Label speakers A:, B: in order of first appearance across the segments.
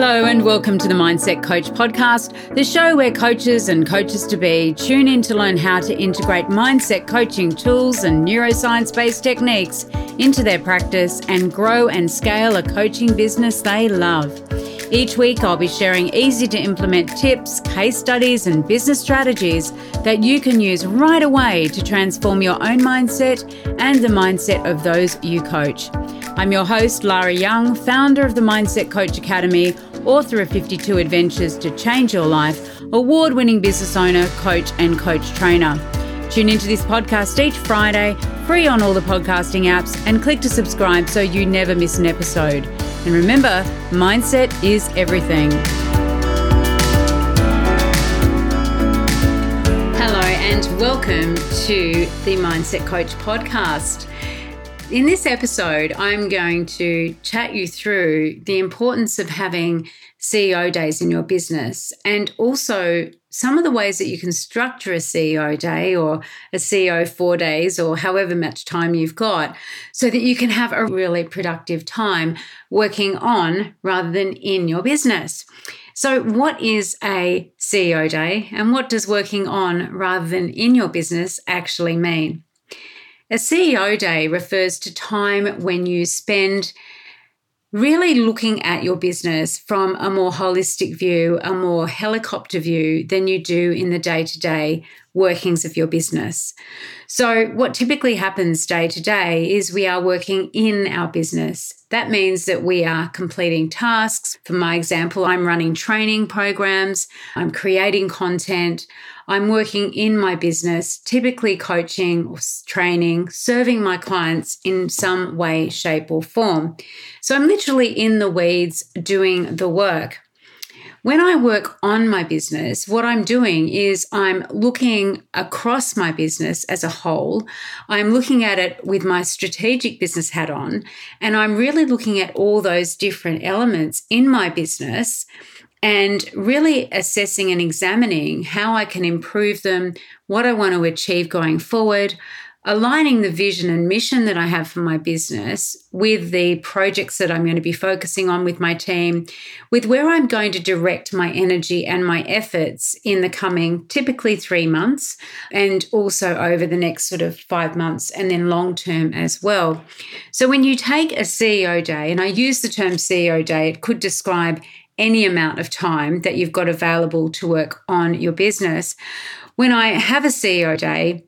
A: Hello, and welcome to the Mindset Coach podcast, the show where coaches and coaches to be tune in to learn how to integrate mindset coaching tools and neuroscience based techniques into their practice and grow and scale a coaching business they love. Each week, I'll be sharing easy to implement tips, case studies, and business strategies that you can use right away to transform your own mindset and the mindset of those you coach. I'm your host, Lara Young, founder of the Mindset Coach Academy, author of 52 Adventures to Change Your Life, award winning business owner, coach, and coach trainer. Tune into this podcast each Friday, free on all the podcasting apps, and click to subscribe so you never miss an episode. And remember, mindset is everything. Hello, and welcome to the Mindset Coach podcast. In this episode, I'm going to chat you through the importance of having CEO days in your business and also some of the ways that you can structure a CEO day or a CEO four days or however much time you've got so that you can have a really productive time working on rather than in your business. So, what is a CEO day and what does working on rather than in your business actually mean? A CEO day refers to time when you spend really looking at your business from a more holistic view, a more helicopter view than you do in the day to day workings of your business. So, what typically happens day to day is we are working in our business. That means that we are completing tasks. For my example, I'm running training programs, I'm creating content, I'm working in my business, typically coaching or training, serving my clients in some way, shape, or form. So I'm literally in the weeds doing the work. When I work on my business, what I'm doing is I'm looking across my business as a whole. I'm looking at it with my strategic business hat on, and I'm really looking at all those different elements in my business and really assessing and examining how I can improve them, what I want to achieve going forward, aligning the vision and mission that I have for my business with the projects that I'm going to be focusing on with my team, with where I'm going to direct my energy and my efforts in the coming typically three months, and also over the next sort of five months, and then long term as well. So, when you take a CEO day, and I use the term CEO day, it could describe any amount of time that you've got available to work on your business. When I have a CEO day,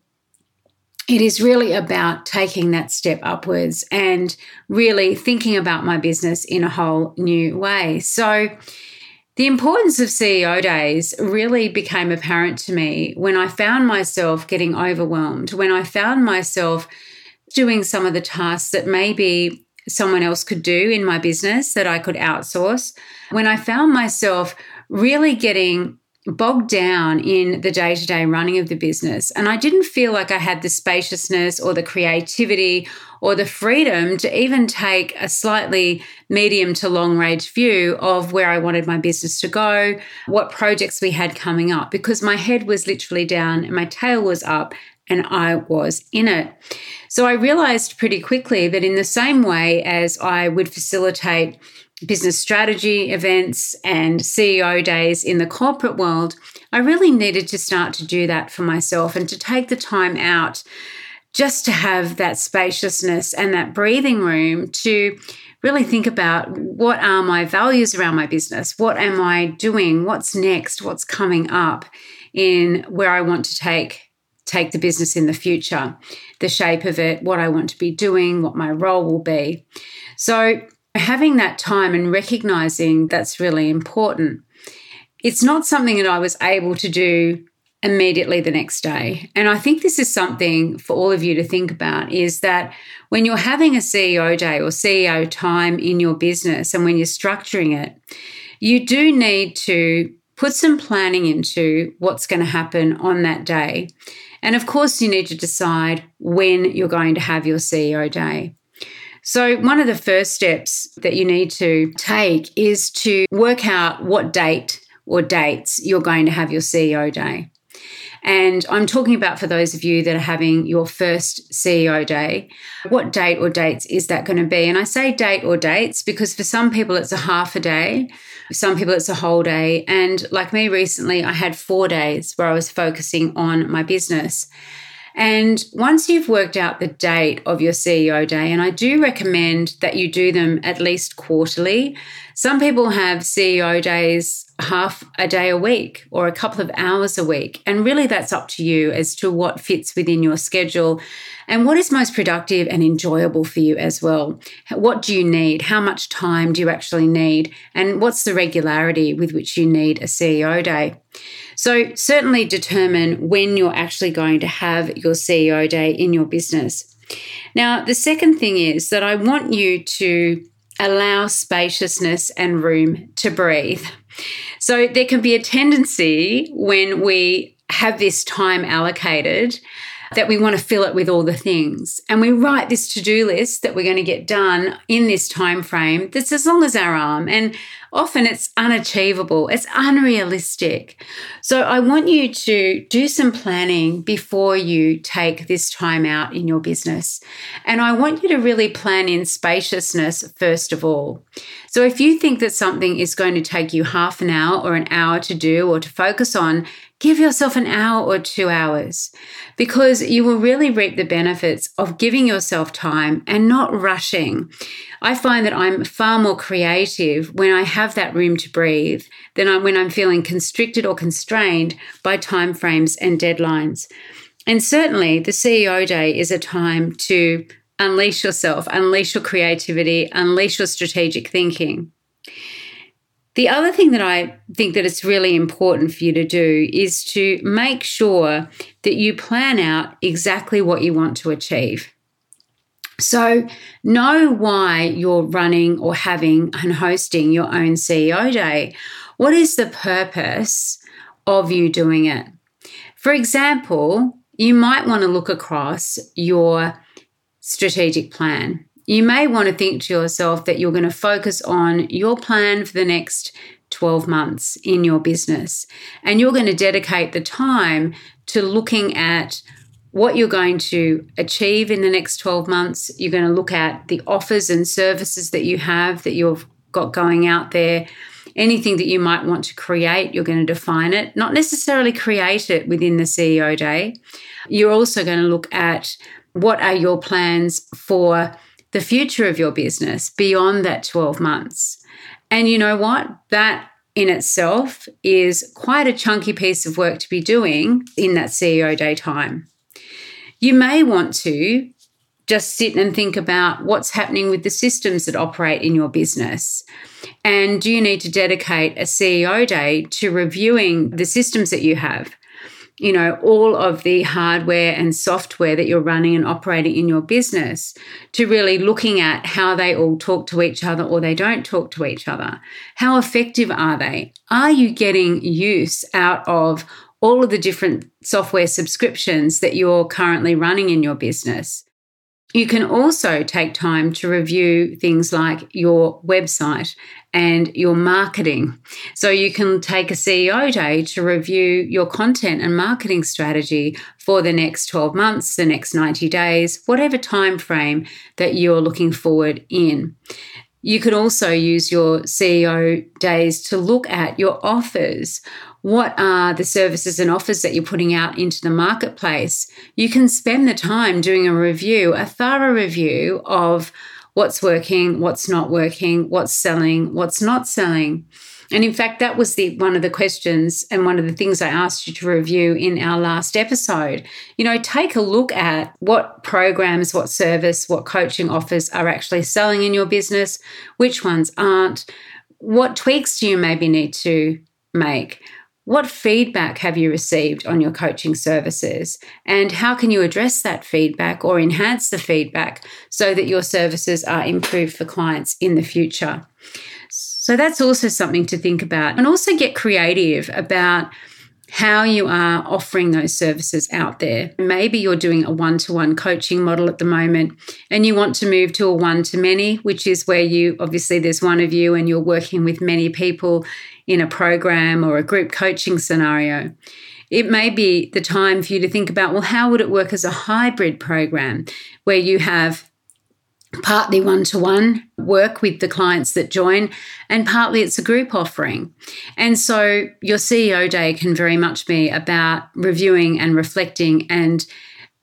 A: it is really about taking that step upwards and really thinking about my business in a whole new way. So, the importance of CEO days really became apparent to me when I found myself getting overwhelmed, when I found myself doing some of the tasks that maybe someone else could do in my business that I could outsource. When I found myself really getting bogged down in the day to day running of the business, and I didn't feel like I had the spaciousness or the creativity or the freedom to even take a slightly medium to long range view of where I wanted my business to go, what projects we had coming up, because my head was literally down and my tail was up and I was in it. So I realized pretty quickly that in the same way as I would facilitate business strategy events and CEO days in the corporate world, I really needed to start to do that for myself and to take the time out just to have that spaciousness and that breathing room to really think about what are my values around my business? What am I doing? What's next? What's coming up in where I want to take take the business in the future, the shape of it, what I want to be doing, what my role will be. So, having that time and recognizing that's really important. It's not something that I was able to do immediately the next day. And I think this is something for all of you to think about is that when you're having a CEO day or CEO time in your business and when you're structuring it, you do need to put some planning into what's going to happen on that day and of course, you need to decide when you're going to have your CEO day. So, one of the first steps that you need to take is to work out what date or dates you're going to have your CEO day. And I'm talking about for those of you that are having your first CEO day. What date or dates is that going to be? And I say date or dates because for some people it's a half a day, some people it's a whole day. And like me recently, I had four days where I was focusing on my business. And once you've worked out the date of your CEO day, and I do recommend that you do them at least quarterly. Some people have CEO days half a day a week or a couple of hours a week. And really, that's up to you as to what fits within your schedule and what is most productive and enjoyable for you as well. What do you need? How much time do you actually need? And what's the regularity with which you need a CEO day? So, certainly determine when you're actually going to have your CEO day in your business. Now, the second thing is that I want you to allow spaciousness and room to breathe. So, there can be a tendency when we have this time allocated that we want to fill it with all the things. And we write this to-do list that we're going to get done in this time frame that's as long as our arm. And often it's unachievable it's unrealistic. So i want you to do some planning before you take this time out in your business. And i want you to really plan in spaciousness first of all. So if you think that something is going to take you half an hour or an hour to do or to focus on Give yourself an hour or two hours because you will really reap the benefits of giving yourself time and not rushing. I find that I'm far more creative when I have that room to breathe than I, when I'm feeling constricted or constrained by timeframes and deadlines. And certainly, the CEO day is a time to unleash yourself, unleash your creativity, unleash your strategic thinking. The other thing that I think that it's really important for you to do is to make sure that you plan out exactly what you want to achieve. So, know why you're running or having and hosting your own CEO day. What is the purpose of you doing it? For example, you might want to look across your strategic plan you may want to think to yourself that you're going to focus on your plan for the next 12 months in your business. And you're going to dedicate the time to looking at what you're going to achieve in the next 12 months. You're going to look at the offers and services that you have that you've got going out there. Anything that you might want to create, you're going to define it, not necessarily create it within the CEO day. You're also going to look at what are your plans for the future of your business beyond that 12 months. And you know what? That in itself is quite a chunky piece of work to be doing in that CEO day time. You may want to just sit and think about what's happening with the systems that operate in your business. And do you need to dedicate a CEO day to reviewing the systems that you have? You know, all of the hardware and software that you're running and operating in your business to really looking at how they all talk to each other or they don't talk to each other. How effective are they? Are you getting use out of all of the different software subscriptions that you're currently running in your business? You can also take time to review things like your website and your marketing. So you can take a CEO day to review your content and marketing strategy for the next 12 months, the next 90 days, whatever time frame that you're looking forward in. You could also use your CEO days to look at your offers. What are the services and offers that you're putting out into the marketplace? You can spend the time doing a review, a thorough review of what's working, what's not working, what's selling, what's not selling. And in fact, that was the one of the questions and one of the things I asked you to review in our last episode. You know, take a look at what programs, what service, what coaching offers are actually selling in your business, which ones aren't. What tweaks do you maybe need to make? What feedback have you received on your coaching services? And how can you address that feedback or enhance the feedback so that your services are improved for clients in the future? So that's also something to think about. And also get creative about how you are offering those services out there. Maybe you're doing a one to one coaching model at the moment and you want to move to a one to many, which is where you obviously there's one of you and you're working with many people in a program or a group coaching scenario. It may be the time for you to think about well, how would it work as a hybrid program where you have partly one to one work with the clients that join, and partly it's a group offering. And so your CEO day can very much be about reviewing and reflecting and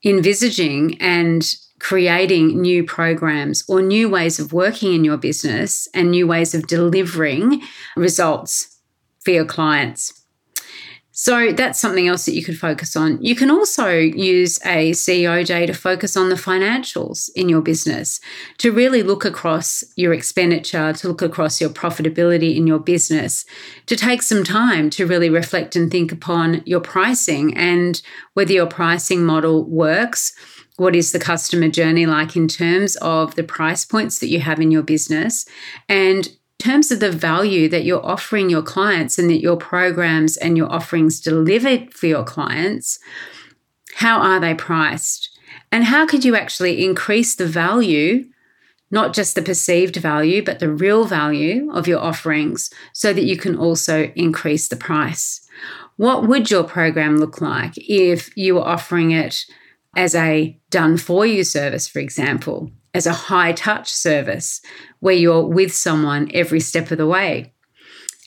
A: envisaging and creating new programs or new ways of working in your business and new ways of delivering results for your clients. So that's something else that you could focus on. You can also use a CEO day to focus on the financials in your business, to really look across your expenditure, to look across your profitability in your business, to take some time to really reflect and think upon your pricing and whether your pricing model works. What is the customer journey like in terms of the price points that you have in your business? And terms of the value that you're offering your clients and that your programs and your offerings delivered for your clients, how are they priced? And how could you actually increase the value, not just the perceived value, but the real value of your offerings so that you can also increase the price? What would your program look like if you were offering it as a done for you service, for example? As a high touch service where you're with someone every step of the way?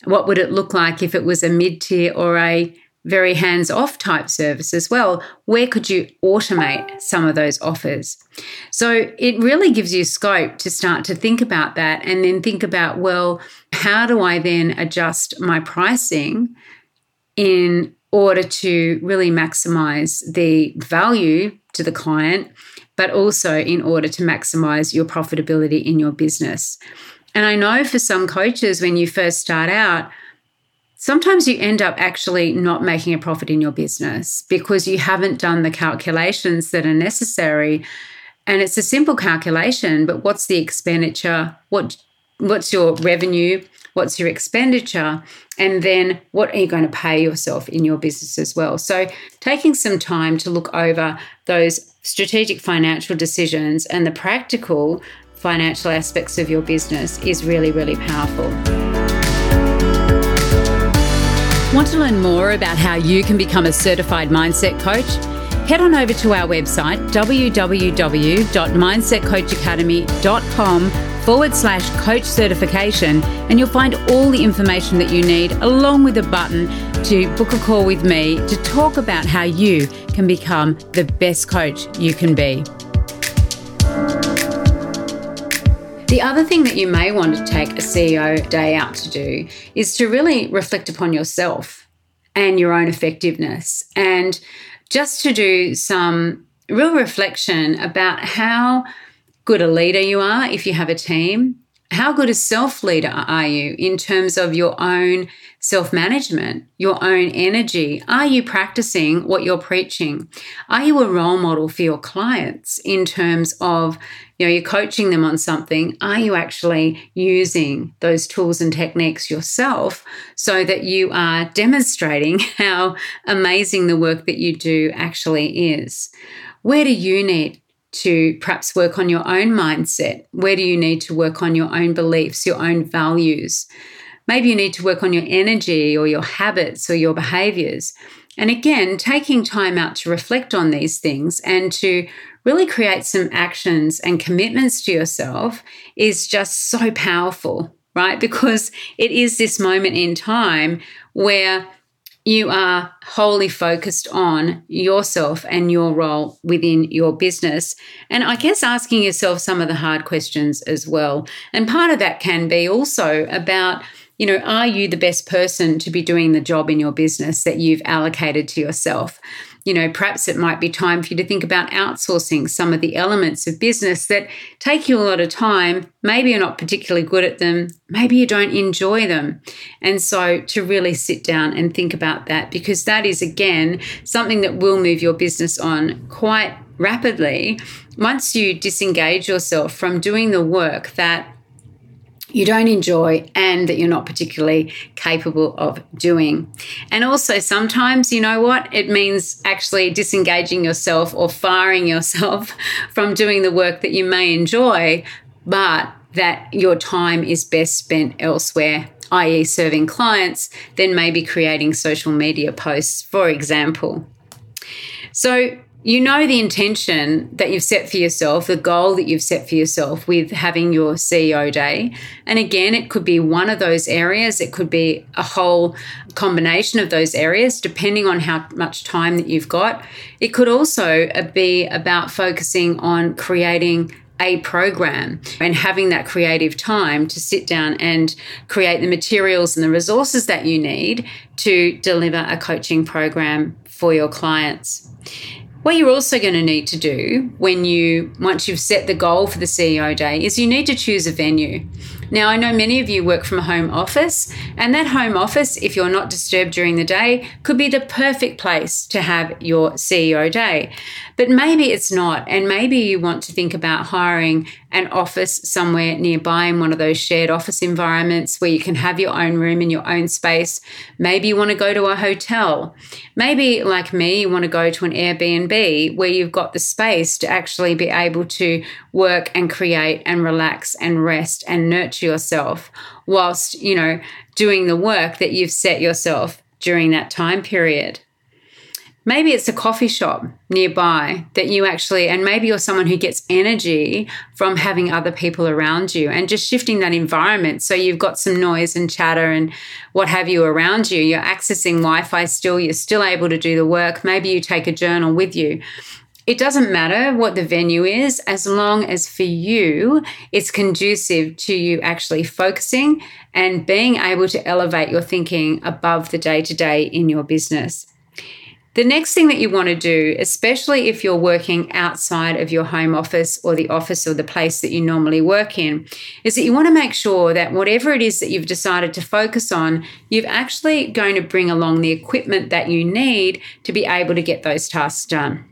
A: What would it look like if it was a mid tier or a very hands off type service as well? Where could you automate some of those offers? So it really gives you scope to start to think about that and then think about, well, how do I then adjust my pricing in order to really maximize the value to the client but also in order to maximize your profitability in your business. And I know for some coaches, when you first start out, sometimes you end up actually not making a profit in your business because you haven't done the calculations that are necessary. And it's a simple calculation, but what's the expenditure? What what's your revenue? What's your expenditure? And then what are you going to pay yourself in your business as well? So taking some time to look over those strategic financial decisions and the practical financial aspects of your business is really, really powerful. Want to learn more about how you can become a certified mindset coach? Head on over to our website, www.mindsetcoachacademy.com forward slash coach certification, and you'll find all the information that you need, along with a button to book a call with me to talk about how you can become the best coach you can be. The other thing that you may want to take a CEO day out to do is to really reflect upon yourself and your own effectiveness and just to do some real reflection about how good a leader you are if you have a team. How good a self leader are you in terms of your own self management, your own energy? Are you practicing what you're preaching? Are you a role model for your clients in terms of, you know, you're coaching them on something? Are you actually using those tools and techniques yourself so that you are demonstrating how amazing the work that you do actually is? Where do you need to perhaps work on your own mindset? Where do you need to work on your own beliefs, your own values? Maybe you need to work on your energy or your habits or your behaviors. And again, taking time out to reflect on these things and to really create some actions and commitments to yourself is just so powerful, right? Because it is this moment in time where you are wholly focused on yourself and your role within your business. And I guess asking yourself some of the hard questions as well. And part of that can be also about, you know, are you the best person to be doing the job in your business that you've allocated to yourself? You know, perhaps it might be time for you to think about outsourcing some of the elements of business that take you a lot of time. Maybe you're not particularly good at them. Maybe you don't enjoy them. And so to really sit down and think about that, because that is, again, something that will move your business on quite rapidly once you disengage yourself from doing the work that you don't enjoy and that you're not particularly capable of doing. And also, sometimes, you know what? It means actually disengaging yourself or firing yourself from doing the work that you may enjoy, but that your time is best spent elsewhere i.e., serving clients, then maybe creating social media posts, for example. So, you know the intention that you've set for yourself, the goal that you've set for yourself with having your CEO day. And again, it could be one of those areas, it could be a whole combination of those areas, depending on how much time that you've got. It could also be about focusing on creating a program and having that creative time to sit down and create the materials and the resources that you need to deliver a coaching program for your clients. What you're also going to need to do when you, once you've set the goal for the CEO day, is you need to choose a venue. Now, I know many of you work from a home office, and that home office, if you're not disturbed during the day, could be the perfect place to have your CEO day. But maybe it's not, and maybe you want to think about hiring an office somewhere nearby in one of those shared office environments where you can have your own room and your own space. Maybe you want to go to a hotel. Maybe, like me, you want to go to an Airbnb where you've got the space to actually be able to work and create and relax and rest and nurture yourself whilst, you know, doing the work that you've set yourself during that time period. Maybe it's a coffee shop nearby that you actually, and maybe you're someone who gets energy from having other people around you and just shifting that environment. So you've got some noise and chatter and what have you around you. You're accessing Wi Fi still, you're still able to do the work. Maybe you take a journal with you. It doesn't matter what the venue is, as long as for you it's conducive to you actually focusing and being able to elevate your thinking above the day to day in your business. The next thing that you want to do, especially if you're working outside of your home office or the office or the place that you normally work in, is that you want to make sure that whatever it is that you've decided to focus on, you're actually going to bring along the equipment that you need to be able to get those tasks done.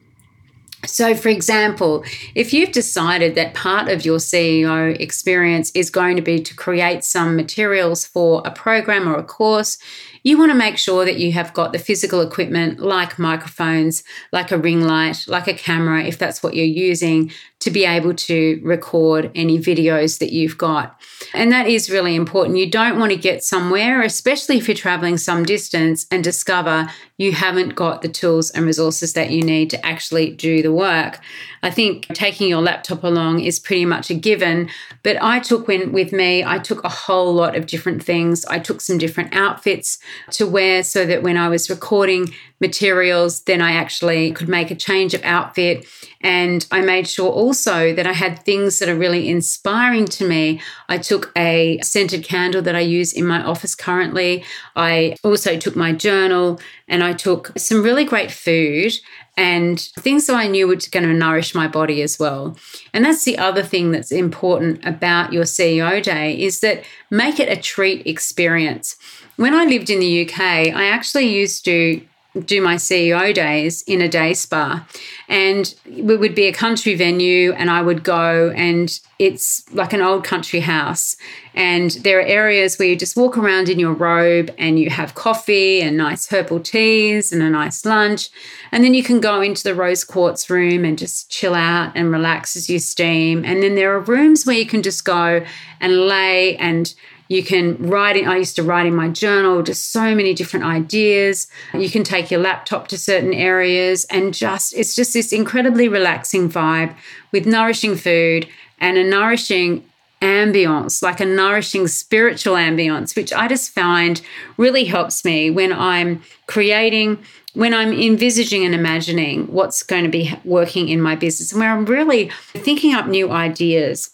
A: So, for example, if you've decided that part of your CEO experience is going to be to create some materials for a program or a course, you want to make sure that you have got the physical equipment like microphones, like a ring light, like a camera, if that's what you're using, to be able to record any videos that you've got. And that is really important. You don't want to get somewhere, especially if you're traveling some distance, and discover you haven't got the tools and resources that you need to actually do the work. I think taking your laptop along is pretty much a given, but I took when with me, I took a whole lot of different things. I took some different outfits to wear so that when I was recording materials, then I actually could make a change of outfit. And I made sure also that I had things that are really inspiring to me. I took a scented candle that I use in my office currently. I also took my journal and I took some really great food and things that I knew were going to nourish my body as well. And that's the other thing that's important about your CEO day is that make it a treat experience. When I lived in the UK, I actually used to do my CEO days in a day spa. And it would be a country venue, and I would go, and it's like an old country house. And there are areas where you just walk around in your robe and you have coffee and nice herbal teas and a nice lunch. And then you can go into the rose quartz room and just chill out and relax as you steam. And then there are rooms where you can just go and lay and you can write in, I used to write in my journal just so many different ideas. You can take your laptop to certain areas and just, it's just this incredibly relaxing vibe with nourishing food and a nourishing ambience, like a nourishing spiritual ambience, which I just find really helps me when I'm creating, when I'm envisaging and imagining what's going to be working in my business, and where I'm really thinking up new ideas.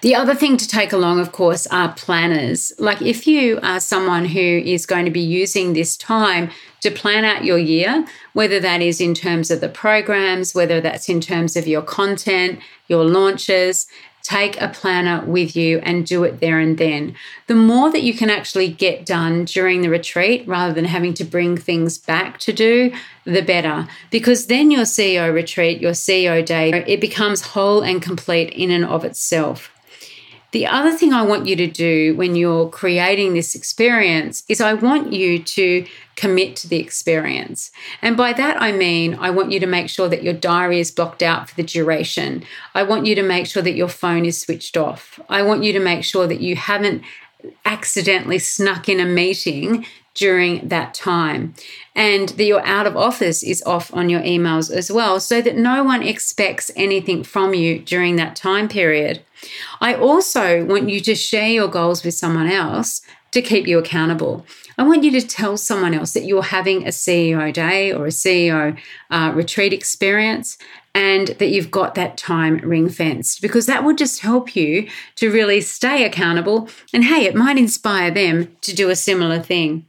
A: The other thing to take along, of course, are planners. Like if you are someone who is going to be using this time to plan out your year, whether that is in terms of the programs, whether that's in terms of your content, your launches, take a planner with you and do it there and then. The more that you can actually get done during the retreat rather than having to bring things back to do, the better. Because then your CEO retreat, your CEO day, it becomes whole and complete in and of itself. The other thing I want you to do when you're creating this experience is I want you to commit to the experience. And by that, I mean, I want you to make sure that your diary is blocked out for the duration. I want you to make sure that your phone is switched off. I want you to make sure that you haven't accidentally snuck in a meeting during that time and that your out of office is off on your emails as well so that no one expects anything from you during that time period. I also want you to share your goals with someone else to keep you accountable. I want you to tell someone else that you're having a CEO day or a CEO uh, retreat experience and that you've got that time ring fenced because that will just help you to really stay accountable. And hey, it might inspire them to do a similar thing.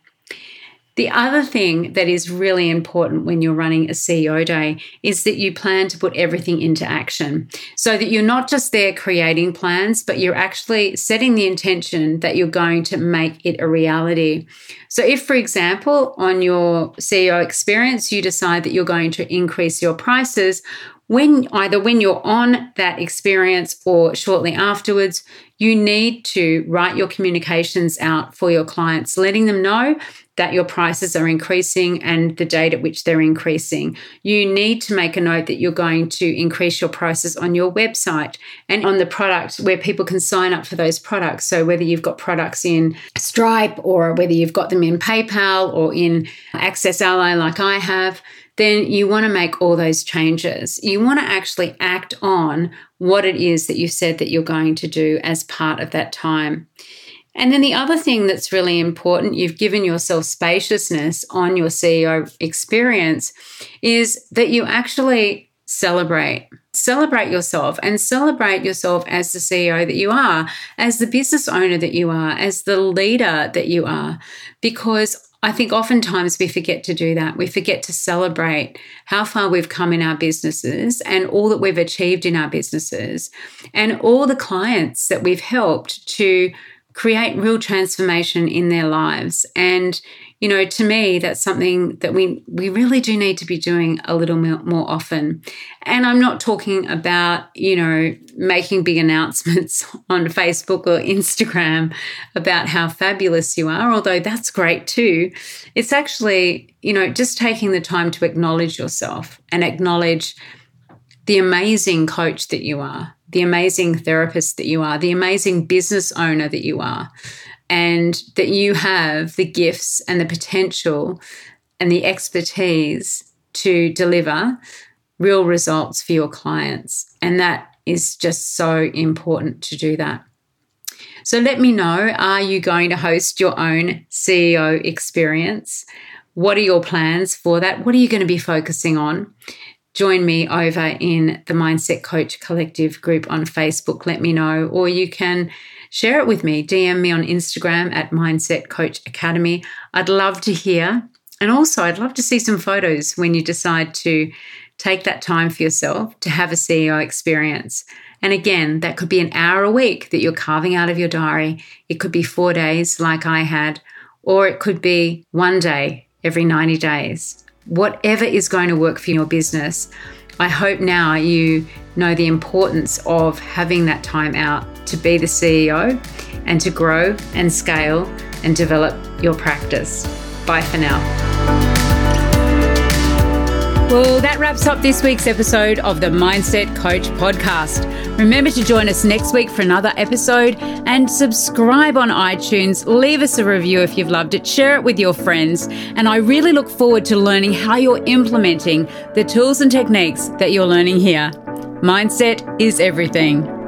A: The other thing that is really important when you're running a CEO day is that you plan to put everything into action so that you're not just there creating plans, but you're actually setting the intention that you're going to make it a reality. So, if, for example, on your CEO experience, you decide that you're going to increase your prices, when either when you're on that experience or shortly afterwards, you need to write your communications out for your clients, letting them know that your prices are increasing and the date at which they're increasing. You need to make a note that you're going to increase your prices on your website and on the product where people can sign up for those products. So, whether you've got products in Stripe or whether you've got them in PayPal or in AccessAlly, like I have, then you want to make all those changes. You want to actually act on what it is that you said that you're going to do as part of that time. And then the other thing that's really important, you've given yourself spaciousness on your CEO experience, is that you actually celebrate. Celebrate yourself and celebrate yourself as the CEO that you are, as the business owner that you are, as the leader that you are. Because I think oftentimes we forget to do that. We forget to celebrate how far we've come in our businesses and all that we've achieved in our businesses and all the clients that we've helped to create real transformation in their lives. And, you know, to me, that's something that we, we really do need to be doing a little more often. And I'm not talking about, you know, making big announcements on Facebook or Instagram about how fabulous you are, although that's great too. It's actually, you know, just taking the time to acknowledge yourself and acknowledge the amazing coach that you are the amazing therapist that you are, the amazing business owner that you are, and that you have the gifts and the potential and the expertise to deliver real results for your clients. And that is just so important to do that. So let me know are you going to host your own CEO experience? What are your plans for that? What are you going to be focusing on? Join me over in the Mindset Coach Collective group on Facebook, let me know, or you can share it with me. DM me on Instagram at Mindset Coach Academy. I'd love to hear. And also, I'd love to see some photos when you decide to take that time for yourself to have a CEO experience. And again, that could be an hour a week that you're carving out of your diary. It could be four days, like I had, or it could be one day every 90 days whatever is going to work for your business. I hope now you know the importance of having that time out to be the CEO and to grow and scale and develop your practice. Bye for now. Well, that wraps up this week's episode of the Mindset Coach podcast. Remember to join us next week for another episode and subscribe on iTunes. Leave us a review if you've loved it, share it with your friends. And I really look forward to learning how you're implementing the tools and techniques that you're learning here. Mindset is everything.